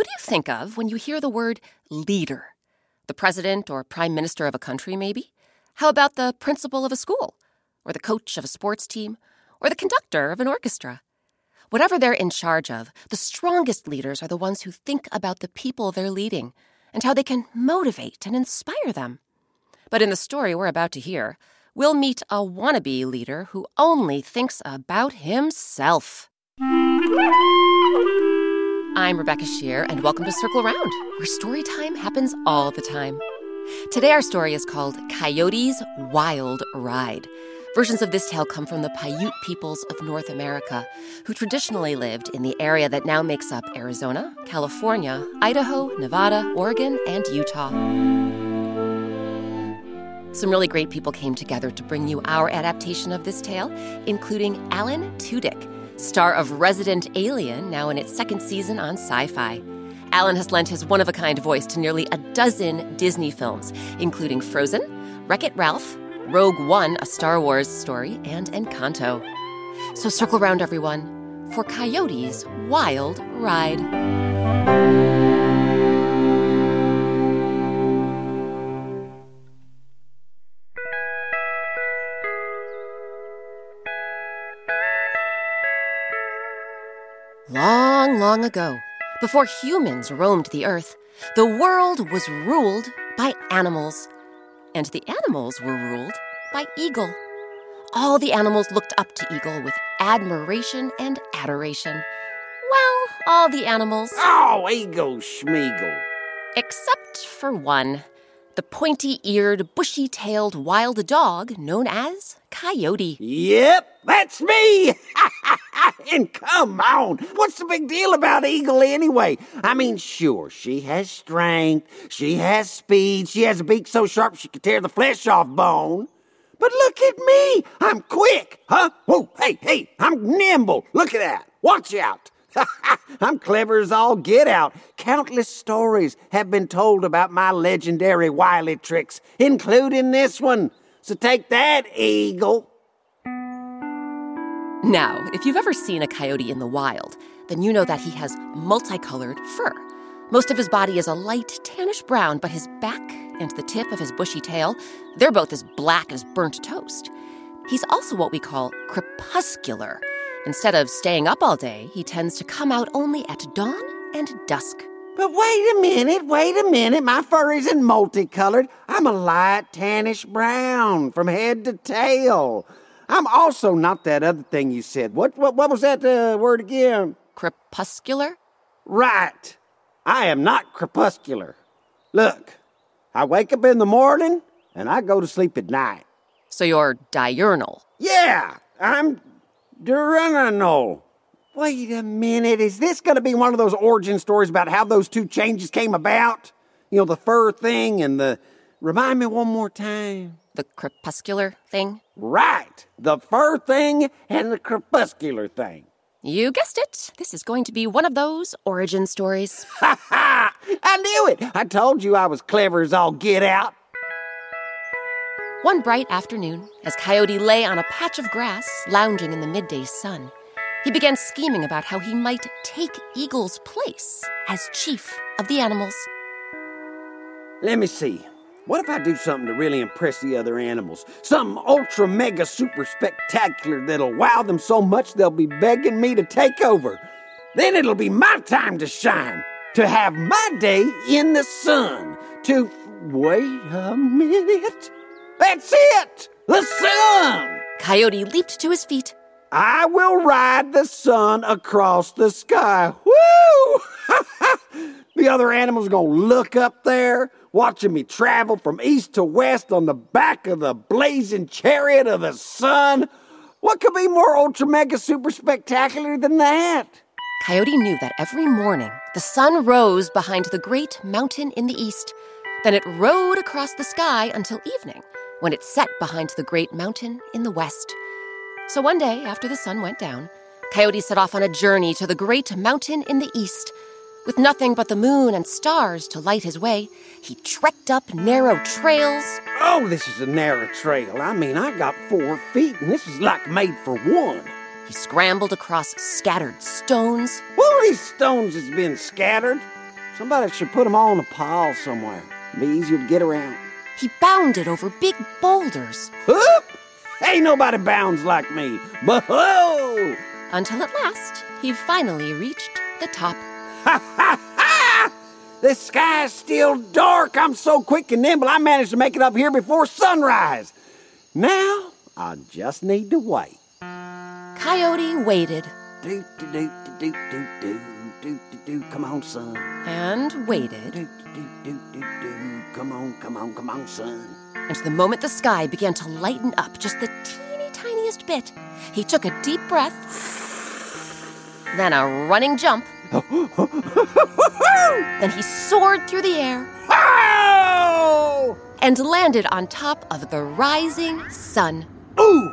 Who do you think of when you hear the word leader? The president or prime minister of a country, maybe? How about the principal of a school? Or the coach of a sports team? Or the conductor of an orchestra? Whatever they're in charge of, the strongest leaders are the ones who think about the people they're leading and how they can motivate and inspire them. But in the story we're about to hear, we'll meet a wannabe leader who only thinks about himself. I'm Rebecca Sheir, and welcome to Circle Round, where story time happens all the time. Today, our story is called Coyote's Wild Ride. Versions of this tale come from the Paiute peoples of North America, who traditionally lived in the area that now makes up Arizona, California, Idaho, Nevada, Oregon, and Utah. Some really great people came together to bring you our adaptation of this tale, including Alan Tudyk star of Resident Alien, now in its second season on Syfy. Alan has lent his one of a kind voice to nearly a dozen Disney films, including Frozen, Wreck It Ralph, Rogue One, a Star Wars story, and Encanto. So circle around, everyone, for Coyote's Wild Ride. Long, long ago, before humans roamed the earth, the world was ruled by animals. And the animals were ruled by Eagle. All the animals looked up to Eagle with admiration and adoration. Well, all the animals. Oh, Eagle Schmeagle. Except for one the pointy eared, bushy tailed wild dog known as Coyote. Yep, that's me. and come on, what's the big deal about Eagle anyway? I mean, sure, she has strength, she has speed, she has a beak so sharp she could tear the flesh off bone. But look at me, I'm quick, huh? Whoa, hey, hey, I'm nimble. Look at that. Watch out. I'm clever as all get out. Countless stories have been told about my legendary wily tricks, including this one. So take that, eagle. Now, if you've ever seen a coyote in the wild, then you know that he has multicolored fur. Most of his body is a light tannish brown, but his back and the tip of his bushy tail, they're both as black as burnt toast. He's also what we call crepuscular Instead of staying up all day, he tends to come out only at dawn and dusk. But wait a minute, wait a minute. My fur isn't multicolored. I'm a light tannish brown from head to tail. I'm also not that other thing you said. What what, what was that uh, word again? Crepuscular? Right. I am not crepuscular. Look, I wake up in the morning and I go to sleep at night. So you're diurnal? Yeah, I'm Duranano. Wait a minute, is this going to be one of those origin stories about how those two changes came about? You know, the fur thing and the. Remind me one more time. The crepuscular thing? Right, the fur thing and the crepuscular thing. You guessed it. This is going to be one of those origin stories. Ha ha! I knew it! I told you I was clever as all get out. One bright afternoon, as Coyote lay on a patch of grass, lounging in the midday sun, he began scheming about how he might take Eagle's place as chief of the animals. Let me see. What if I do something to really impress the other animals? Something ultra mega super spectacular that'll wow them so much they'll be begging me to take over. Then it'll be my time to shine, to have my day in the sun, to. Wait a minute. That's it! The sun! Coyote leaped to his feet. I will ride the sun across the sky. Woo! the other animals are going to look up there, watching me travel from east to west on the back of the blazing chariot of the sun. What could be more ultra mega super spectacular than that? Coyote knew that every morning the sun rose behind the great mountain in the east. Then it rode across the sky until evening, when it set behind the great mountain in the west. So one day, after the sun went down, Coyote set off on a journey to the great mountain in the east. With nothing but the moon and stars to light his way, he trekked up narrow trails. Oh, this is a narrow trail. I mean, I got four feet, and this is like made for one. He scrambled across scattered stones. Well, these stones has been scattered. Somebody should put them all in a pile somewhere. It'd Be easier to get around. He bounded over big boulders. Whoop! Ain't nobody bounds like me. Whoa! Until at last, he finally reached the top. Ha ha ha! The sky's still dark. I'm so quick and nimble, I managed to make it up here before sunrise. Now, I just need to wait. Coyote waited Do do do do do do do do do do. Come on, son. and waited. Do do do do do. Come on, come on, come on, son. And the moment the sky began to lighten up just the teeny tiniest bit, he took a deep breath, then a running jump, then he soared through the air Oh! and landed on top of the rising sun. Ooh!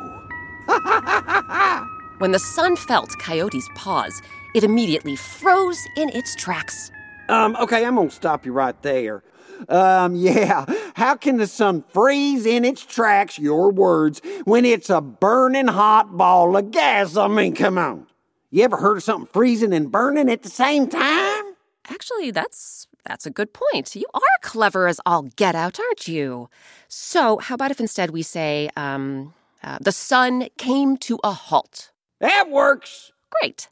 When the sun felt Coyote's paws, it immediately froze in its tracks. Um, okay, I'm gonna stop you right there. Um, yeah. How can the sun freeze in its tracks, your words, when it's a burning hot ball of gas? I mean, come on. You ever heard of something freezing and burning at the same time? Actually, that's that's a good point. You are clever as all get out, aren't you? So, how about if instead we say, um, uh, the sun came to a halt? That works. Great.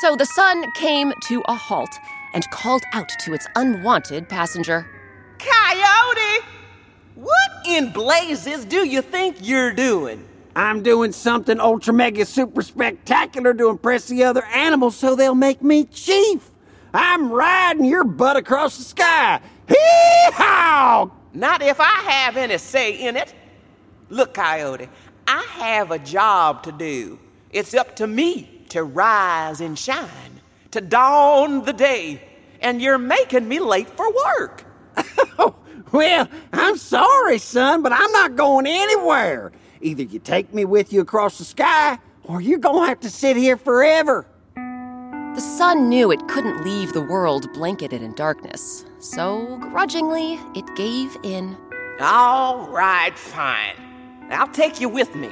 So the sun came to a halt and called out to its unwanted passenger. Coyote! What in blazes do you think you're doing? I'm doing something ultra mega super spectacular to impress the other animals so they'll make me chief. I'm riding your butt across the sky. Hee-haw! Not if I have any say in it. Look, Coyote, I have a job to do. It's up to me to rise and shine, to dawn the day, and you're making me late for work. Well, I'm sorry, son, but I'm not going anywhere. Either you take me with you across the sky, or you're gonna have to sit here forever. The sun knew it couldn't leave the world blanketed in darkness, so grudgingly it gave in. All right, fine. I'll take you with me.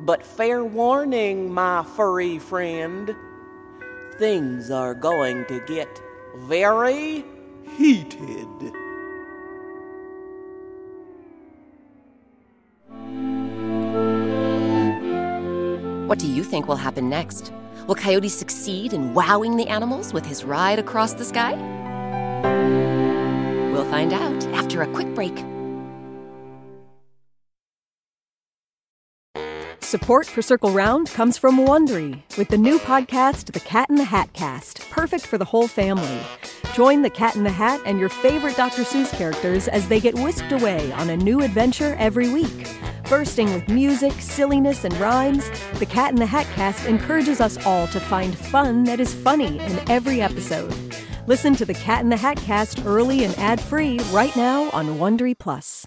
But fair warning, my furry friend. Things are going to get very heated. What do you think will happen next? Will Coyote succeed in wowing the animals with his ride across the sky? We'll find out after a quick break. Support for Circle Round comes from Wondery with the new podcast, The Cat in the Hat Cast, perfect for the whole family. Join the Cat in the Hat and your favorite Dr. Seuss characters as they get whisked away on a new adventure every week. Bursting with music, silliness, and rhymes, The Cat in the Hat Cast encourages us all to find fun that is funny in every episode. Listen to The Cat in the Hat Cast early and ad-free right now on Wondery Plus.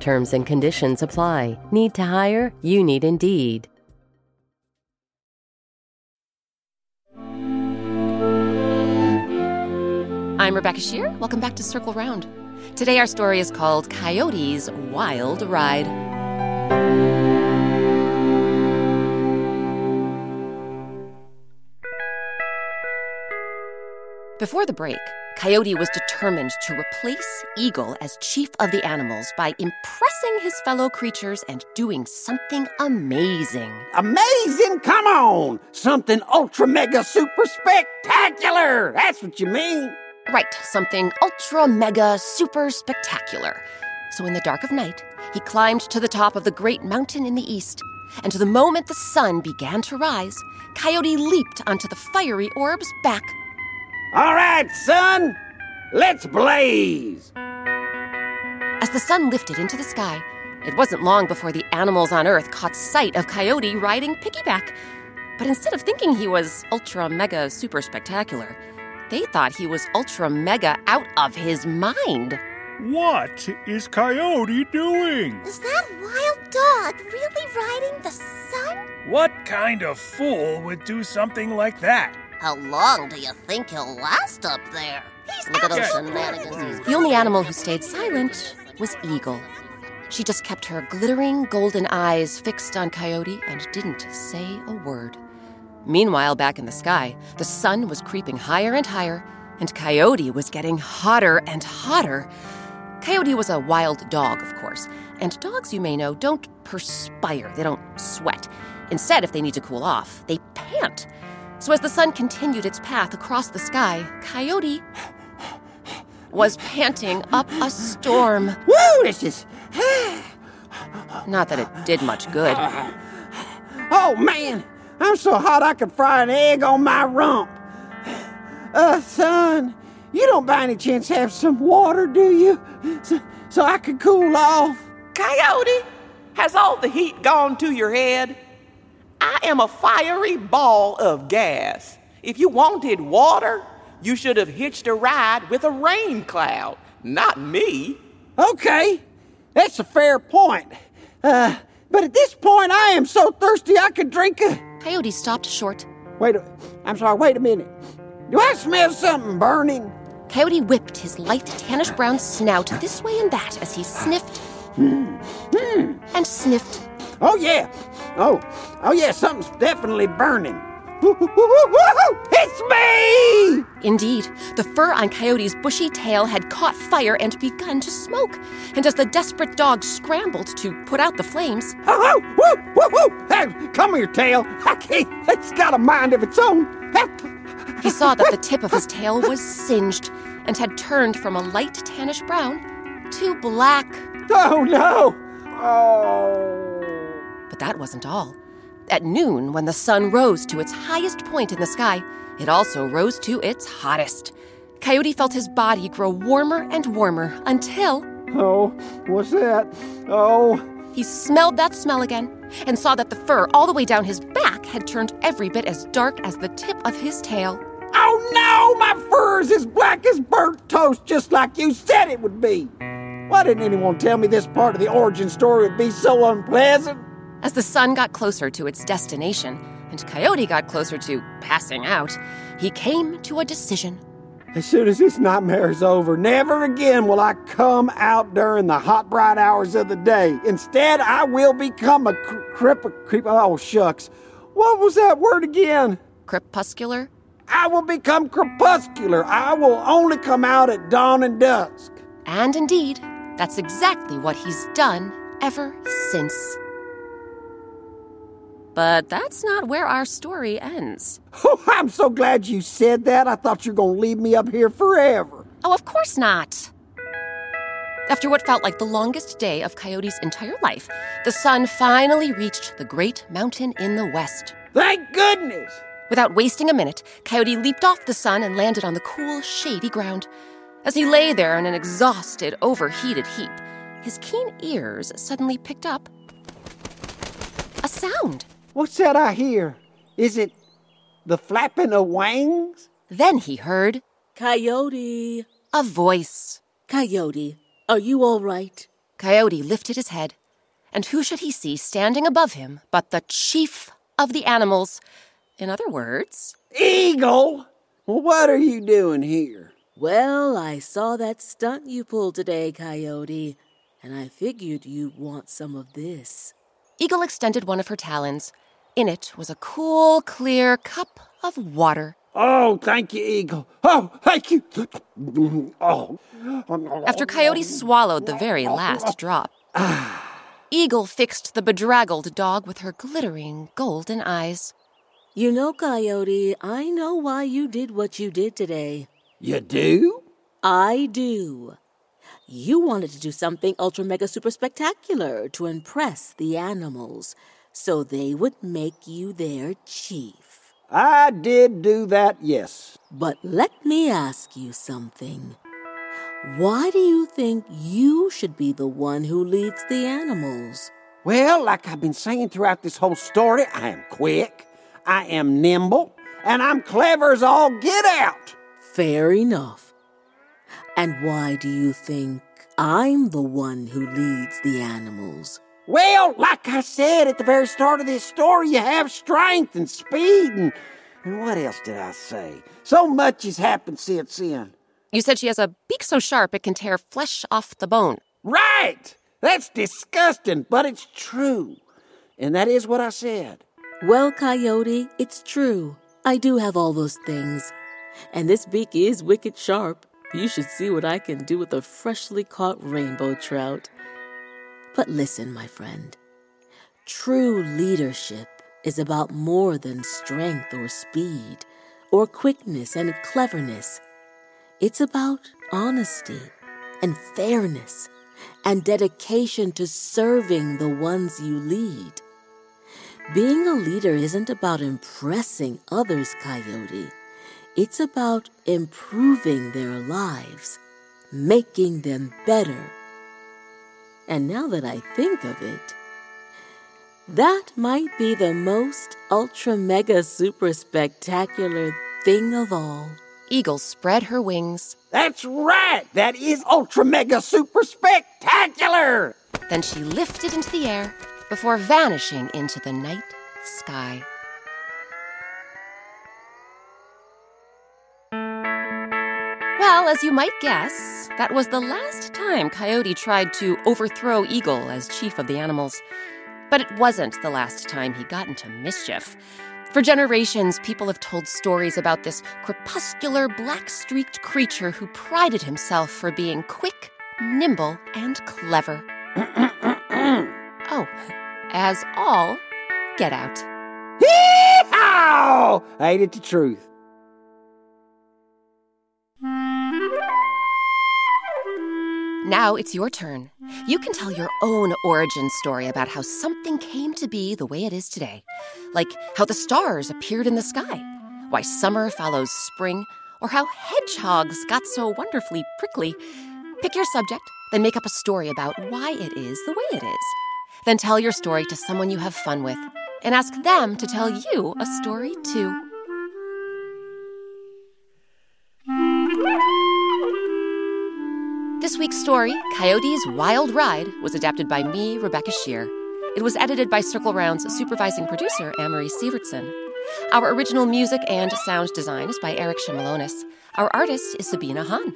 Terms and conditions apply. Need to hire? You need Indeed. I'm Rebecca Sheir. Welcome back to Circle Round. Today, our story is called Coyote's Wild Ride. Before the break, Coyote was determined to replace Eagle as chief of the animals by impressing his fellow creatures and doing something amazing. Amazing? Come on! Something ultra mega super spectacular! That's what you mean. Right, something ultra mega super spectacular. So, in the dark of night, he climbed to the top of the great mountain in the east, and the moment the sun began to rise, Coyote leaped onto the fiery orb's back. All right, son, let's blaze! As the sun lifted into the sky, it wasn't long before the animals on Earth caught sight of Coyote riding piggyback. But instead of thinking he was ultra mega super spectacular, they thought he was ultra mega out of his mind. What is Coyote doing? Is that wild dog really riding the sun? What kind of fool would do something like that? How long do you think he'll last up there? He's Look at those shenanigans. The only animal who stayed silent was Eagle. She just kept her glittering golden eyes fixed on Coyote and didn't say a word. Meanwhile, back in the sky, the sun was creeping higher and higher, and Coyote was getting hotter and hotter. Coyote was a wild dog, of course, and dogs, you may know, don't perspire, they don't sweat. Instead, if they need to cool off, they pant. So as the sun continued its path across the sky, Coyote was panting up a storm. Woo, this is. Not that it did much good. Oh, man, I'm so hot I could fry an egg on my rump. Uh, son, you don't by any chance have some water, do you? So, so I could cool off. Coyote, has all the heat gone to your head? I am a fiery ball of gas. If you wanted water, you should have hitched a ride with a rain cloud, not me. Okay, that's a fair point. Uh, but at this point, I am so thirsty I could drink a. Coyote stopped short. Wait, a, I'm sorry, wait a minute. Do I smell something burning? Coyote whipped his light tannish brown snout this way and that as he sniffed and sniffed. Oh, yeah. Oh, oh, yeah, something's definitely burning. It's me! Indeed, the fur on Coyote's bushy tail had caught fire and begun to smoke. And as the desperate dog scrambled to put out the flames, Oh, oh, woo, woo, woo! Hey, come here, tail. It's got a mind of its own. he saw that the tip of his tail was singed and had turned from a light tannish brown to black. Oh, no. Oh. But that wasn't all. At noon, when the sun rose to its highest point in the sky, it also rose to its hottest. Coyote felt his body grow warmer and warmer until Oh, what's that? Oh. he smelled that smell again and saw that the fur all the way down his back had turned every bit as dark as the tip of his tail. Oh no, my fur's as black as burnt toast, just like you said it would be. Why didn't anyone tell me this part of the origin story would be so unpleasant? As the sun got closer to its destination and Coyote got closer to passing out, he came to a decision. As soon as this nightmare is over, never again will I come out during the hot, bright hours of the day. Instead, I will become a cr- crip, creep. Oh, shucks. What was that word again? Crepuscular? I will become crepuscular. I will only come out at dawn and dusk. And indeed, that's exactly what he's done ever since. But that's not where our story ends. Oh, I'm so glad you said that. I thought you were going to leave me up here forever. Oh, of course not. After what felt like the longest day of Coyote's entire life, the sun finally reached the great mountain in the west. Thank goodness. Without wasting a minute, Coyote leaped off the sun and landed on the cool, shady ground. As he lay there in an exhausted, overheated heap, his keen ears suddenly picked up a sound. What's that I hear? Is it the flapping of wings? Then he heard Coyote. a voice. Coyote, are you all right? Coyote lifted his head, and who should he see standing above him but the chief of the animals? In other words, Eagle? What are you doing here? Well, I saw that stunt you pulled today, Coyote, and I figured you'd want some of this. Eagle extended one of her talons. In it was a cool, clear cup of water. Oh, thank you, Eagle. Oh, thank you. Oh. After Coyote swallowed the very last drop, Eagle fixed the bedraggled dog with her glittering golden eyes. You know, Coyote, I know why you did what you did today. You do? I do. You wanted to do something ultra mega super spectacular to impress the animals so they would make you their chief. I did do that, yes. But let me ask you something. Why do you think you should be the one who leads the animals? Well, like I've been saying throughout this whole story, I am quick, I am nimble, and I'm clever as all get out. Fair enough. And why do you think I'm the one who leads the animals? Well, like I said at the very start of this story, you have strength and speed and, and what else did I say? So much has happened since then. You said she has a beak so sharp it can tear flesh off the bone. Right! That's disgusting, but it's true. And that is what I said. Well, Coyote, it's true. I do have all those things. And this beak is wicked sharp. You should see what I can do with a freshly caught rainbow trout. But listen, my friend. True leadership is about more than strength or speed, or quickness and cleverness. It's about honesty and fairness and dedication to serving the ones you lead. Being a leader isn't about impressing others, Coyote. It's about improving their lives, making them better. And now that I think of it, that might be the most ultra mega super spectacular thing of all. Eagle spread her wings. That's right! That is ultra mega super spectacular! Then she lifted into the air before vanishing into the night sky. Well, as you might guess, that was the last time Coyote tried to overthrow Eagle as chief of the animals. But it wasn't the last time he got into mischief. For generations, people have told stories about this crepuscular, black streaked creature who prided himself for being quick, nimble, and clever. oh, as all get out. Hee-haw! Ain't it the truth? Now it's your turn. You can tell your own origin story about how something came to be the way it is today, like how the stars appeared in the sky, why summer follows spring, or how hedgehogs got so wonderfully prickly. Pick your subject, then make up a story about why it is the way it is. Then tell your story to someone you have fun with, and ask them to tell you a story too. This week's story, Coyote's Wild Ride, was adapted by me, Rebecca Sheir. It was edited by Circle Round's supervising producer, Amory Sievertson. Our original music and sound design is by Eric Shimelonis. Our artist is Sabina Hahn.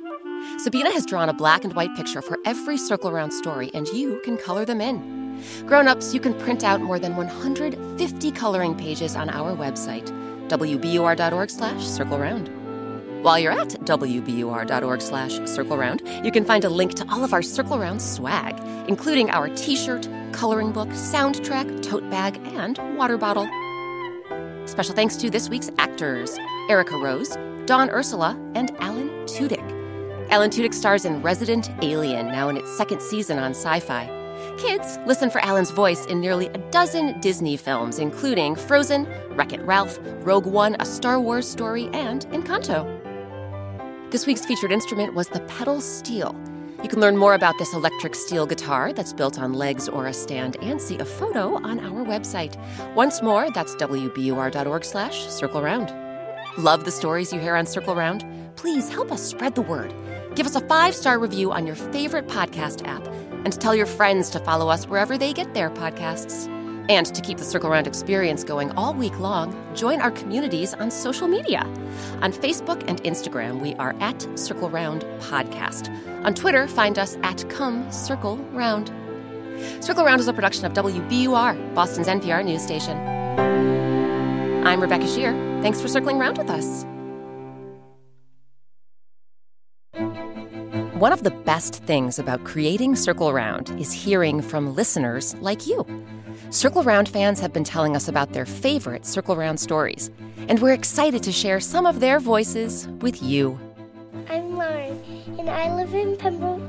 Sabina has drawn a black and white picture for every Circle Round story, and you can color them in. Grown-ups, you can print out more than 150 coloring pages on our website, wbur.org slash circle round. While you're at wbur.org slash circle round, you can find a link to all of our Circle Round swag, including our t-shirt, coloring book, soundtrack, tote bag, and water bottle. Special thanks to this week's actors, Erica Rose, Dawn Ursula, and Alan Tudyk. Alan Tudyk stars in Resident Alien, now in its second season on Syfy. Kids, listen for Alan's voice in nearly a dozen Disney films, including Frozen, Wreck-It Ralph, Rogue One, A Star Wars Story, and Encanto. This week's featured instrument was the pedal steel. You can learn more about this electric steel guitar that's built on legs or a stand and see a photo on our website. Once more, that's wbur.org slash circle round. Love the stories you hear on Circle Round? Please help us spread the word. Give us a five-star review on your favorite podcast app and tell your friends to follow us wherever they get their podcasts. And to keep the Circle Round experience going all week long, join our communities on social media. On Facebook and Instagram, we are at Circle Round Podcast. On Twitter, find us at Come Circle Round. Circle Round is a production of WBUR, Boston's NPR news station. I'm Rebecca Sheir. Thanks for circling round with us. One of the best things about creating Circle Round is hearing from listeners like you. Circle Round fans have been telling us about their favorite Circle Round stories, and we're excited to share some of their voices with you. I'm Lauren, and I live in Pembroke,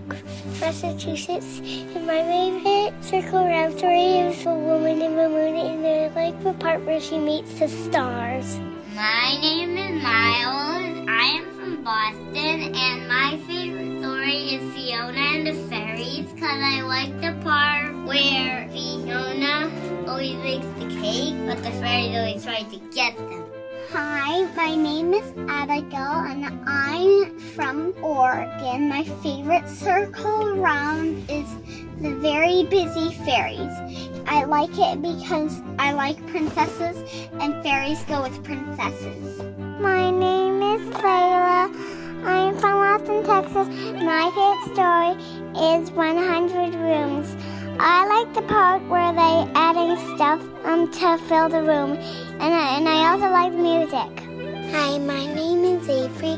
Massachusetts. And my favorite Circle Round story is The Woman in the Moon, and I like the part where she meets the stars. My name is Miles. I am from Boston, and my favorite story is Fiona and the Fairies because I like the part where Fiona always makes the cake, but the fairies always try to get them. Hi, my name is Abigail and I'm from Oregon. My favorite circle around is the very busy fairies. I like it because I like princesses and fairies go with princesses. My name is Layla. I'm from Austin, Texas. My favorite story is 100 Rooms. I like the part where they adding stuff um to fill the room, and I, and I also like the music. Hi, my name is Avery,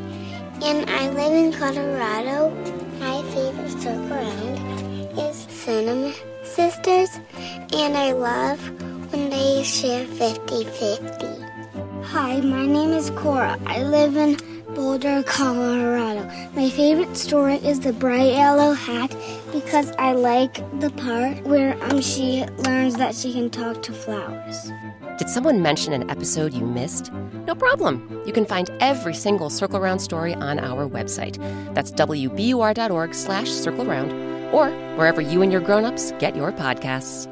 and I live in Colorado. My favorite circle around is Cinema Sisters, and I love when they share 50-50. Hi, my name is Cora. I live in Boulder, Colorado. My favorite story is the bright yellow hat because I like the part where um, she learns that she can talk to flowers. Did someone mention an episode you missed? No problem. You can find every single Circle Round story on our website. That's wbur.org slash circle round or wherever you and your grown-ups get your podcasts.